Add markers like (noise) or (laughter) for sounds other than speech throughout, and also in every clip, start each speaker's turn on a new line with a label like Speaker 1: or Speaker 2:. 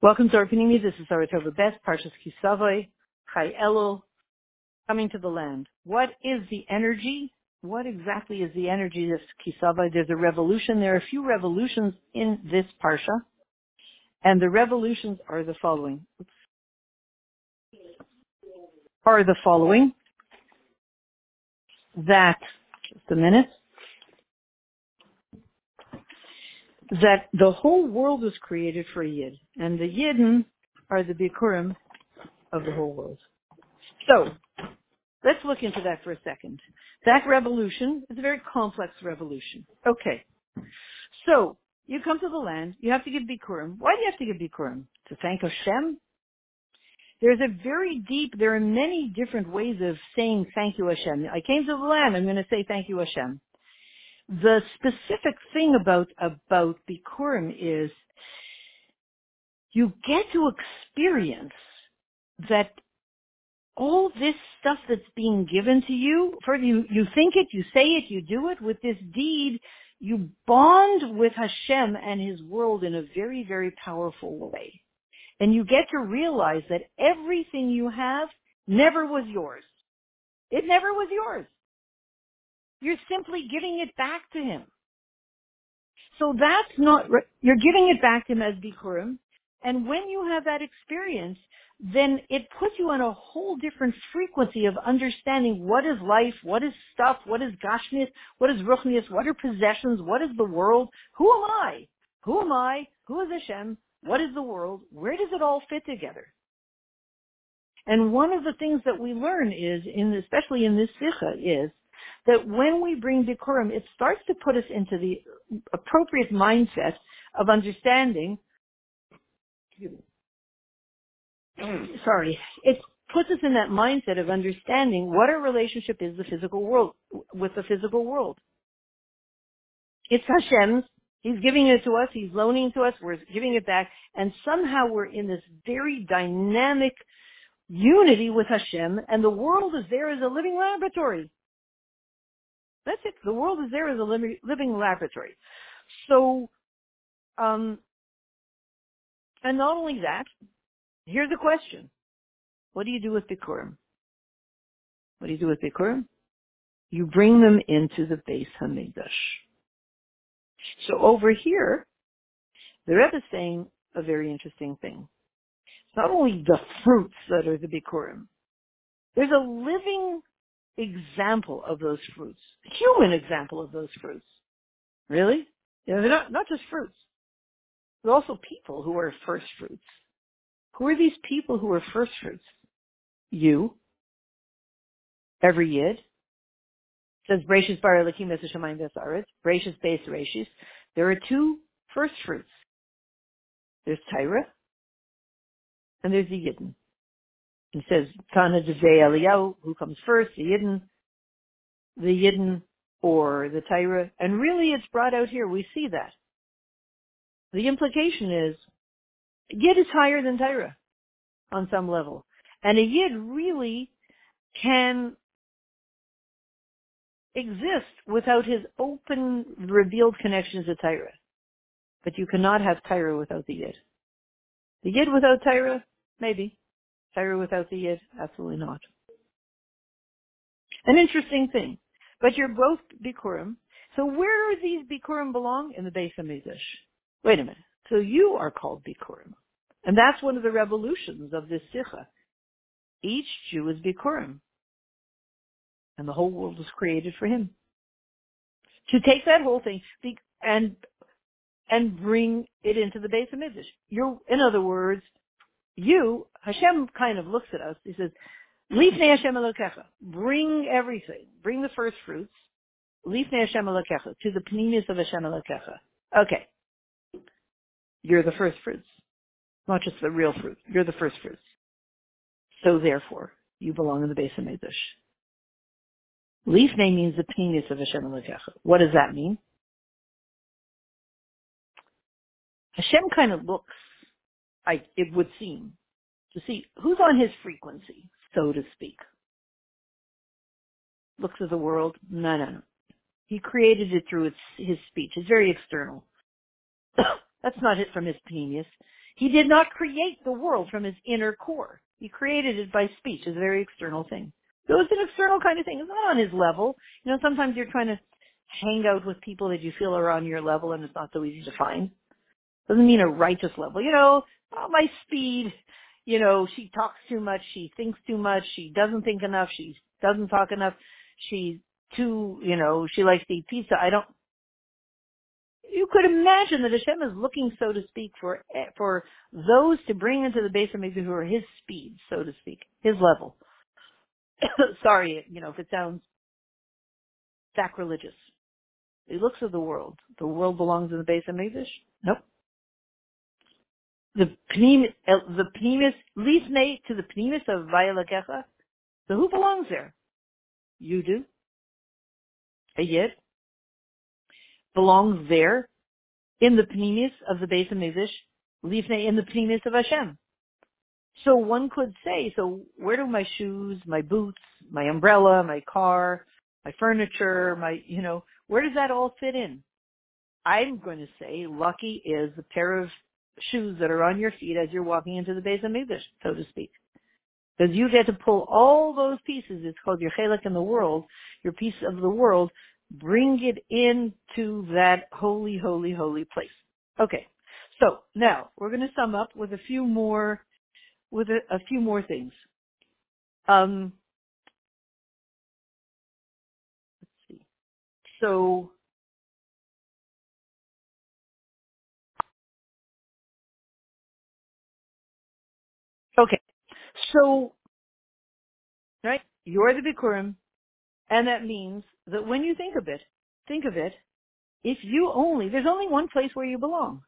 Speaker 1: Welcome to our Panini. This is our Tova Best, Parshas Kisavoy, Chai Elul, coming to the land. What is the energy? What exactly is the energy of Kisavoy? There's a revolution. There are a few revolutions in this Parsha, and the revolutions are the following. Oops. Are the following. That, just a minute. That the whole world was created for a Yid, and the Yidden are the Bikurim of the whole world. So, let's look into that for a second. That revolution is a very complex revolution. Okay. So, you come to the land, you have to give Bikurim. Why do you have to give Bikurim? To thank Hashem? There's a very deep, there are many different ways of saying thank you Hashem. I came to the land, I'm going to say thank you Hashem. The specific thing about, about Bikurim is you get to experience that all this stuff that's being given to you, for you, you think it, you say it, you do it with this deed, you bond with Hashem and His world in a very, very powerful way. And you get to realize that everything you have never was yours. It never was yours. You're simply giving it back to him. So that's not, you're giving it back to him as Bikurim. And when you have that experience, then it puts you on a whole different frequency of understanding what is life, what is stuff, what is gashmias, what is ruchnias, what are possessions, what is the world, who am I? Who am I? Who is Hashem? What is the world? Where does it all fit together? And one of the things that we learn is, in especially in this sikha, is that when we bring Bikurim, it starts to put us into the appropriate mindset of understanding. Mm. Sorry, it puts us in that mindset of understanding what our relationship is the physical world with the physical world. It's Hashem's. He's giving it to us. He's loaning it to us. We're giving it back, and somehow we're in this very dynamic unity with Hashem, and the world is there as a living laboratory. That's it. The world is there as a living laboratory. So, um, and not only that, here's a question. What do you do with Bikurim? What do you do with Bikurim? You bring them into the Beis Hamikdash. So over here, the Rebbe is saying a very interesting thing. It's not only the fruits that are the Bikurim. There's a living example of those fruits, human example of those fruits. Really? You know, they're not, not just fruits. They're also people who are first fruits. Who are these people who are first fruits? You. Every yid. Says Brachis bar elikim eseshamayim vesaretz. Brachis base rashis. There are two first fruits. There's Torah and there's the Yidden. He says, Tana Eliyahu, who comes first, the Yidden, the Yidden, or the Torah. And really it's brought out here. We see that. The implication is, Yid is higher than Torah on some level. And a Yid really can exist without his open, revealed connections to Torah. But you cannot have Torah without the Yid. The Yid without Torah, maybe. Torah without the Yid? Absolutely not. An interesting thing. But you're both Bikurim. So where do these Bikurim belong? In the Beis Hamikdash. Wait a minute. So you are called Bikurim. And that's one of the revolutions of this Sikha. Each Jew is Bikurim. And the whole world was created for him. To take that whole thing and and bring it into the Beis Hamikdash. You're, in other words, you, Hashem kind of looks at us. He says, Lifnei Hashem Elokecha. Bring everything. Bring the first fruits. Lifnei Hashem Elokecha. To the pneumius of Hashem Elokecha. Okay. You're the first fruits. Not just the real fruit. You're the first fruits. So therefore, you belong in the Beis Hamikdash. Lifnei means the pneumius of Hashem Elokecha. What does that mean? Hashem kind of looks I, it would seem, to see who's on his frequency, so to speak. Looks at the world, no, no, no. He created it through his speech. It's very external. (coughs) That's not it from his pneumius. He did not create the world from his inner core. He created it by speech, it's a very external thing. So it's an external kind of thing. It's not on his level. You know, sometimes you're trying to hang out with people that you feel are on your level and it's not so easy to find. Doesn't mean a righteous level. You know, oh, my speed, you know, she talks too much, she thinks too much, she doesn't think enough, she doesn't talk enough, she's too, you know, she likes to eat pizza. I don't, you could imagine that Hashem is looking, so to speak, for, eh, for those to bring into the base of who are his speed, so to speak, his level. (coughs) Sorry, you know, if it sounds sacrilegious. He looks at the world. The world belongs in the Beis Hamikdash? Nope. The pneum, uh, the pneumis, lifnei to the pneumis of Vayalakecha. So who belongs there? You do. A yid belongs there in the pneumis of the Beis Hamikdash, lifnei in the pneumis of Hashem. So one could say, so where do my shoes, my boots, my umbrella, my car, my furniture, my, you know, where does that all fit in? I'm going to say lucky is the pair of shoes that are on your feet as you're walking into the Beis Hamikdash, so to speak. Because you get to pull all those pieces, it's called your chelik in the world, your piece of the world, bring it into that holy, holy, holy place. Okay. So now we're going to sum up with a few more, with a, a few more things. Um, let's see. So Okay. So, right, you're the Bikurim, and that means that when you think of it, think of it, if you only, there's only one place where you belong.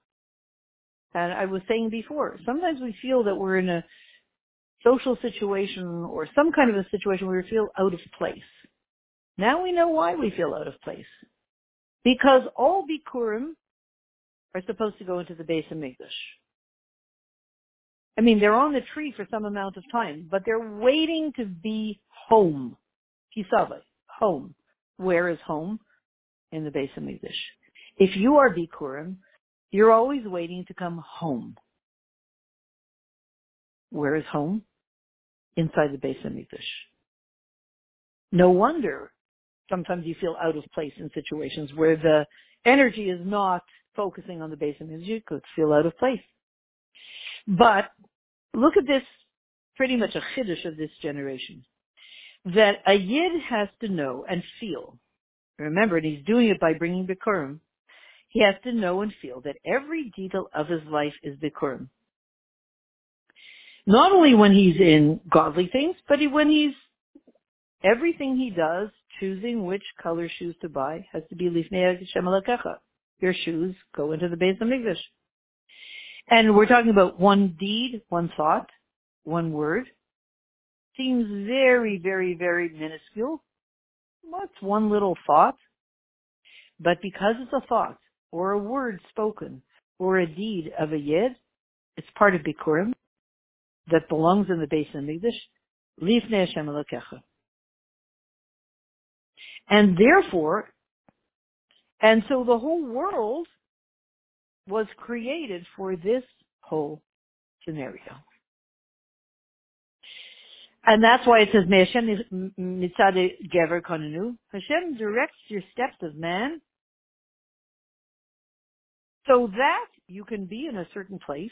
Speaker 1: And I was saying before, sometimes we feel that we're in a social situation or some kind of a situation where we feel out of place. Now we know why we feel out of place. Because all Bikurim are supposed to go into the Beis Hamikdash. I mean, they're on the tree for some amount of time, but they're waiting to be home. Kisave, home. Where is home? In the Beis Hamikdash. If you are Bikurim, you're always waiting to come home. Where is home? Inside the Beis Hamikdash. No wonder sometimes you feel out of place in situations where the energy is not focusing on the Beis Hamikdash. You could feel out of place. But look at this, pretty much a chiddush of this generation, that a yid has to know and feel. Remember, and he's doing it by bringing bikurim. He has to know and feel that every detail of his life is bikurim. Not only when he's in godly things, but when he's everything he does, choosing which color shoes to buy, has to be lifnei Hashem Your shoes go into the Beis Hamikdash. And we're talking about one deed, one thought, one word. Seems very, very, very minuscule. What's one little thought? But because it's a thought, or a word spoken, or a deed of a yid, it's part of Bikurim that belongs in the Beis Hamikdash. Lifnei Hashem Elokecha. And therefore, and so the whole world was created for this whole scenario. And that's why it says, Hashem mitzade gever konenu. Hashem directs your steps of man so that you can be in a certain place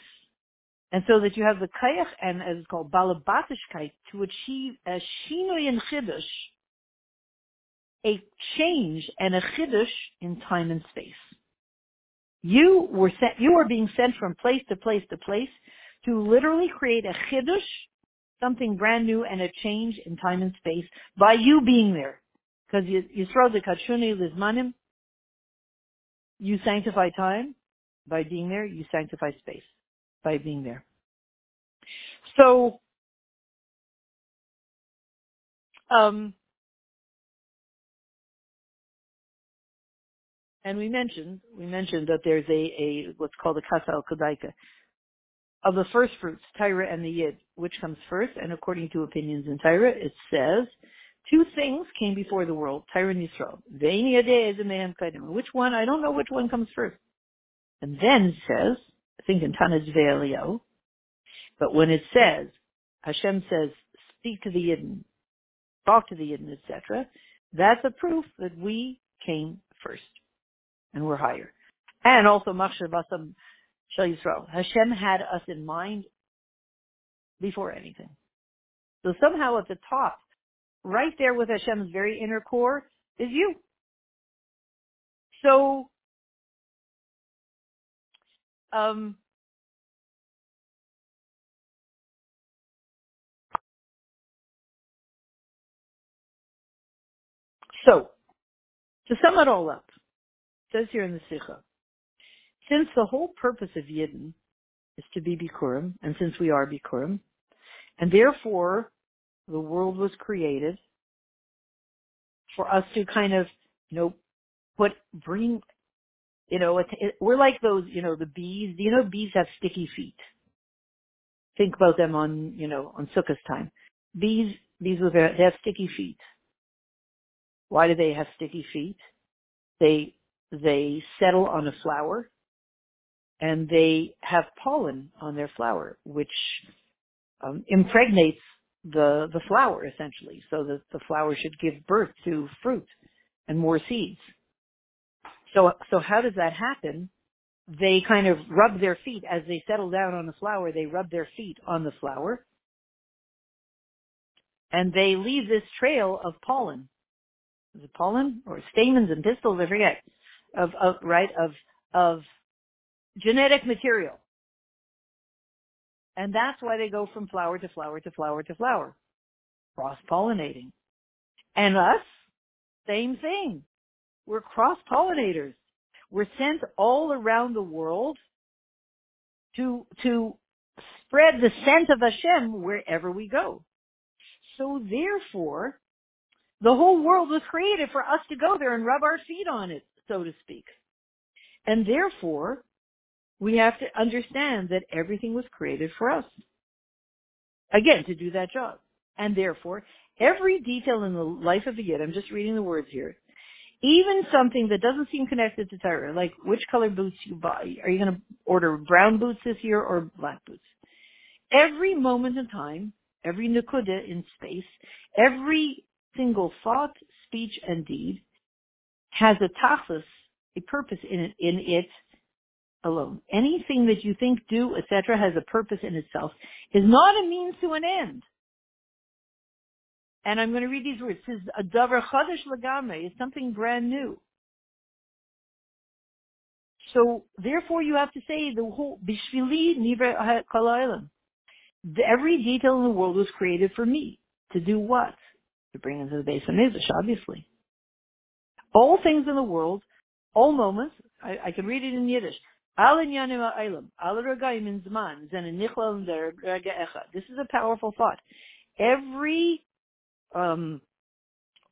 Speaker 1: and so that you have the kayach and as it's called balabatishkeit to achieve a shinoi and chiddush, a change and a chiddush in time and space. You were sent, you are being sent from place to place to place to literally create a chiddush, something brand new and a change in time and space by you being there. Because you, you throw the kachuni lizmanim, you sanctify time by being there, you sanctify space by being there. So, um, And we mentioned, we mentioned that there's a, a what's called a kasa al kadaika. Of the first fruits, Torah and the Yid, which comes first? And according to opinions in Torah, it says, two things came before the world, Torah and Yisrael. Which one? I don't know which one comes first. And then says, I think in Tanaz Ve'elio, but when it says, Hashem says, speak to the Yidden, talk to the Yidden, etc., that's a proof that we came first and we're higher. And also, Machshir Basam. Hashem had us in mind before anything. So somehow at the top, right there with Hashem's very inner core, is you. So, um, so, to sum it all up, says here in the Sikha, since the whole purpose of Yidden is to be Bikurim, and since we are Bikurim, and therefore the world was created for us to kind of, you know, put, bring, you know, it, it, we're like those, you know, the bees. You know, bees have sticky feet. Think about them on, you know, on Sukkot time. Bees, bees with their, they have sticky feet. Why do they have sticky feet? They, they settle on a flower and they have pollen on their flower, which um, impregnates the the flower essentially, so that the flower should give birth to fruit and more seeds. So so how does that happen? They kind of rub their feet as they settle down on the flower. They rub their feet on the flower, and they leave this trail of pollen. Is it pollen or stamens and pistils? I forget. Of of right of of genetic material and that's why they go from flower to flower to flower to flower, cross-pollinating. And us, same thing. We're cross-pollinators. We're sent all around the world to, to spread the scent of Hashem wherever we go. So therefore, the whole world was created for us to go there and rub our feet on it, so to speak. And therefore, we have to understand that everything was created for us. Again, to do that job. And therefore, every detail in the life of a Yid, I'm just reading the words here, even something that doesn't seem connected to Torah, like which color boots you buy. Are you going to order brown boots this year or black boots? Every moment in time, every nukuda in space, every single thought, speech, and deed has a tachlis, a purpose in it, in it alone. Anything that you think, do, etc., has a purpose in itself, is not a means to an end. And I'm going to read these words. It says, a davar chadash lagame is something brand new. So therefore you have to say the whole, bishvili nivre kalaylam. Every detail in the world was created for me. To do what? To bring into the Beis Hamikdash, obviously. All things in the world, all moments, I, I can read it in Yiddish. This is a powerful thought. Every, um,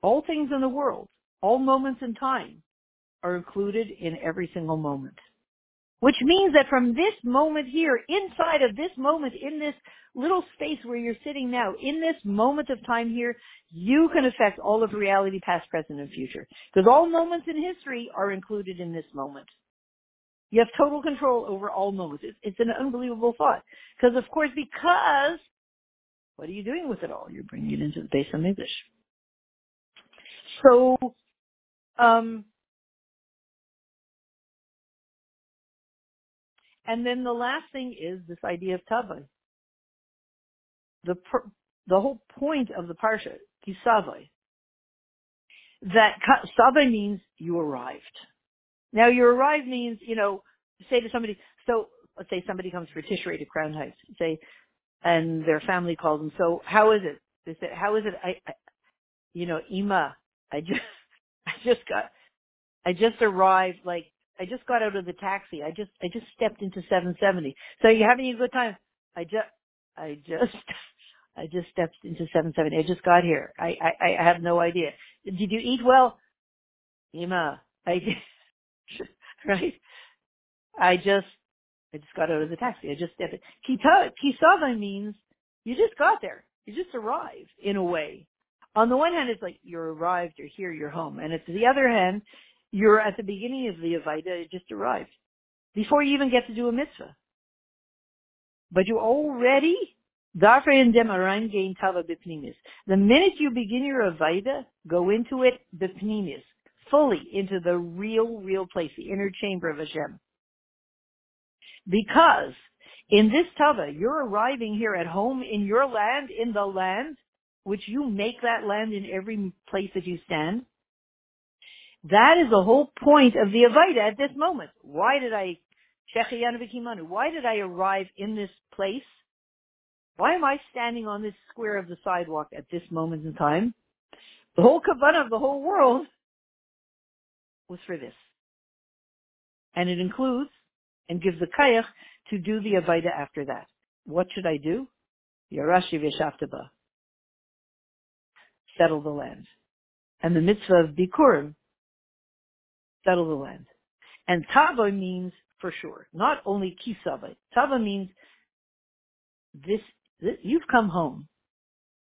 Speaker 1: all things in the world, all moments in time are included in every single moment. Which means that from this moment here, inside of this moment, in this little space where you're sitting now, in this moment of time here, you can affect all of reality, past, present, and future. Because all moments in history are included in this moment. You have total control over all moments. It's, it's an unbelievable thought. Because of course, because what are you doing with it all? You're bringing it into the Beis Hamikdash. So, um, and then the last thing is this idea of tava. The per, the whole point of the parsha, kisavai, that savai means you arrived. Now you arrive means, you know, say to somebody, so let's say somebody comes for Tishrei to Crown Heights, say, and their family calls them, so how is it? They say, how is it? I, I you know, Ima, I just, (laughs) I just got, I just arrived, like, I just got out of the taxi. I just, I just stepped into 770. So you having a good time? I just, I just, (laughs) I just stepped into 770. I just got here. I, I, I have no idea. Did you eat well? Ima, I (laughs) right? I just, I just got out of the taxi. I just stepped. Kita, kisava means you just got there. You just arrived in a way. On the one hand, it's like you're arrived, you're here, you're home. And it's the other hand, you're at the beginning of the Avaida, it just arrived. before you even get to do a mitzvah. But you already. The minute you begin your avaida, go into it bipnimis, fully into the real, real place, the inner chamber of Hashem. Because in this tava, you're arriving here at home in your land, in the land, which you make that land in every place that you stand. That is the whole point of the Avaida at this moment. Why did I, why did I arrive in this place? Why am I standing on this square of the sidewalk at this moment in time? The whole kavanah of the whole world was for this. And it includes and gives the kayach to do the avaida after that. What should I do? Yarashi v'shaftaba. Settle the land. And the mitzvah of bikurim, settle the land. And tava means for sure, not only kisava. Tava means this you've come home.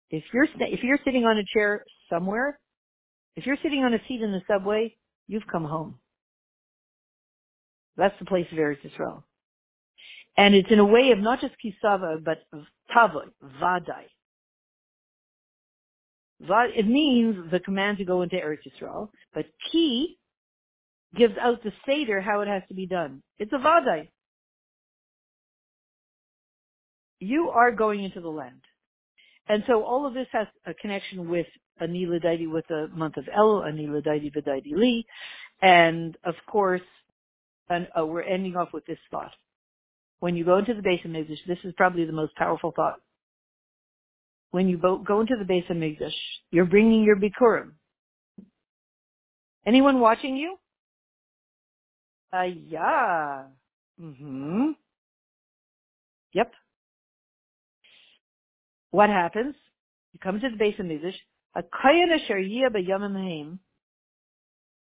Speaker 1: If you're if you're sitting on a chair somewhere, if you're sitting on a seat in the subway, you've come home. That's the place of Eretz Yisrael. And it's in a way of not just kisava, but of tavoy, vadai. It means the command to go into Eretz Yisrael, but ki gives out the seder how it has to be done. It's a vadai. you are going into the land. And so all of this has a connection with Anila Daidi with the month of Elul, Anila Daidi Li. And of course, and uh, we're ending off with this thought. When you go into the Beis Hamikdash, this is probably the most powerful thought. When you go into the Beis Hamikdash, you're bringing your Bikurim. Anyone watching you? Uh, yeah. Mm-hmm. Yep. What happens? You come to the Beis Hamikdash. A kayan asher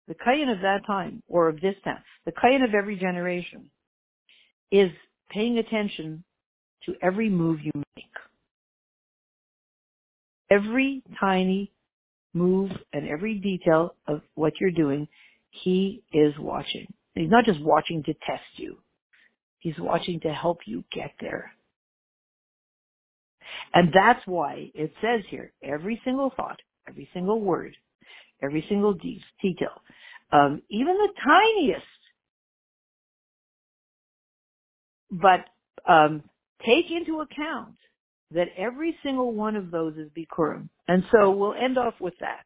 Speaker 1: the kayan of that time, or of this time, the kayan of every generation, is paying attention to every move you make. Every tiny move and every detail of what you're doing, he is watching. He's not just watching to test you. He's watching to help you get there. And that's why it says here, every single thought, every single word, every single de- detail, um, even the tiniest, but um, take into account that every single one of those is Bikurim. And so we'll end off with that.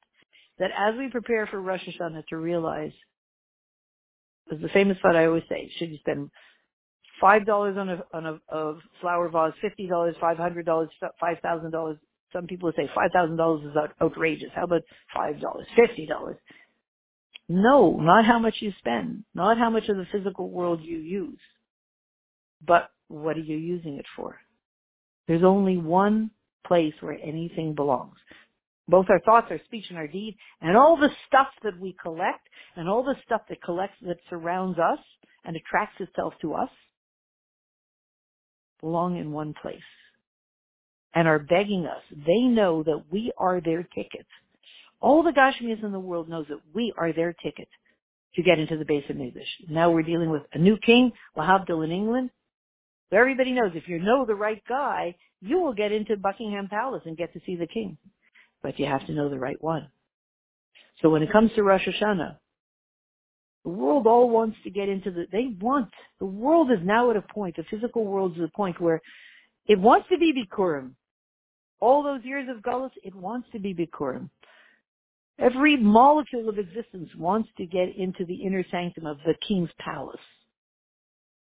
Speaker 1: That as we prepare for Rosh Hashanah to realize, as the famous thought I always say, should you spend five dollars on a on a, a flower vase, fifty dollars, five hundred dollars, five thousand dollars. Some people would say five thousand dollars is out, outrageous. How about five dollars, fifty dollars? No, not how much you spend, not how much of the physical world you use, but what are you using it for? There's only one place where anything belongs. Both our thoughts, our speech, and our deed, and all the stuff that we collect, and all the stuff that collects, that surrounds us and attracts itself to us, belong in one place and are begging us. They know that we are their ticket. All the Gashmias in the world knows that we are their ticket to get into the Beis Hamikdash. Now we're dealing with a new king, Wahabdil in England. Everybody knows if you know the right guy, you will get into Buckingham Palace and get to see the king. But you have to know the right one. So when it comes to Rosh Hashanah, the world all wants to get into the, they want, the world is now at a point, the physical world is at a point where it wants to be Bikurim. All those years of Gullus, it wants to be Bikurim. Every molecule of existence wants to get into the inner sanctum of the king's palace.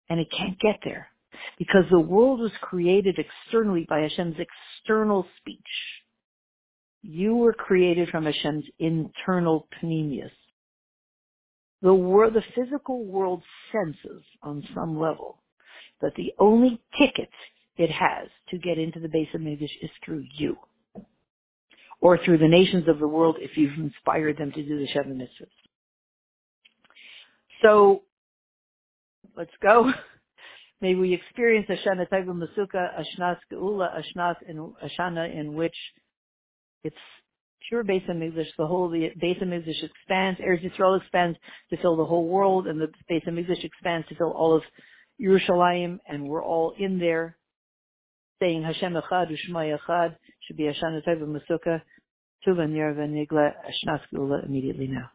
Speaker 1: And it can't get there. Because the world was created externally by Hashem's external speech. You were created from Hashem's internal pneumius the world, the physical world senses on some level that the only ticket it has to get into the Beis Hamikdash is through you. Or through the nations of the world if you've inspired them to do the Sheva Mitzvahs. So, let's go. (laughs) May we experience Ashana Taiva Masuka, Ashnas Geula, Ashnas in Ashana in which it's pure Beis Hamikdash. The whole the Beis Hamikdash expands. Eretz Yisrael expands to fill the whole world, and the Beis Hamikdash expands to fill all of Yerushalayim, and we're all in there, saying Hashem Echad Ushma Echad should be Hashanah Tov Masuka Tuvan Yervan Nigla Ashnas immediately now.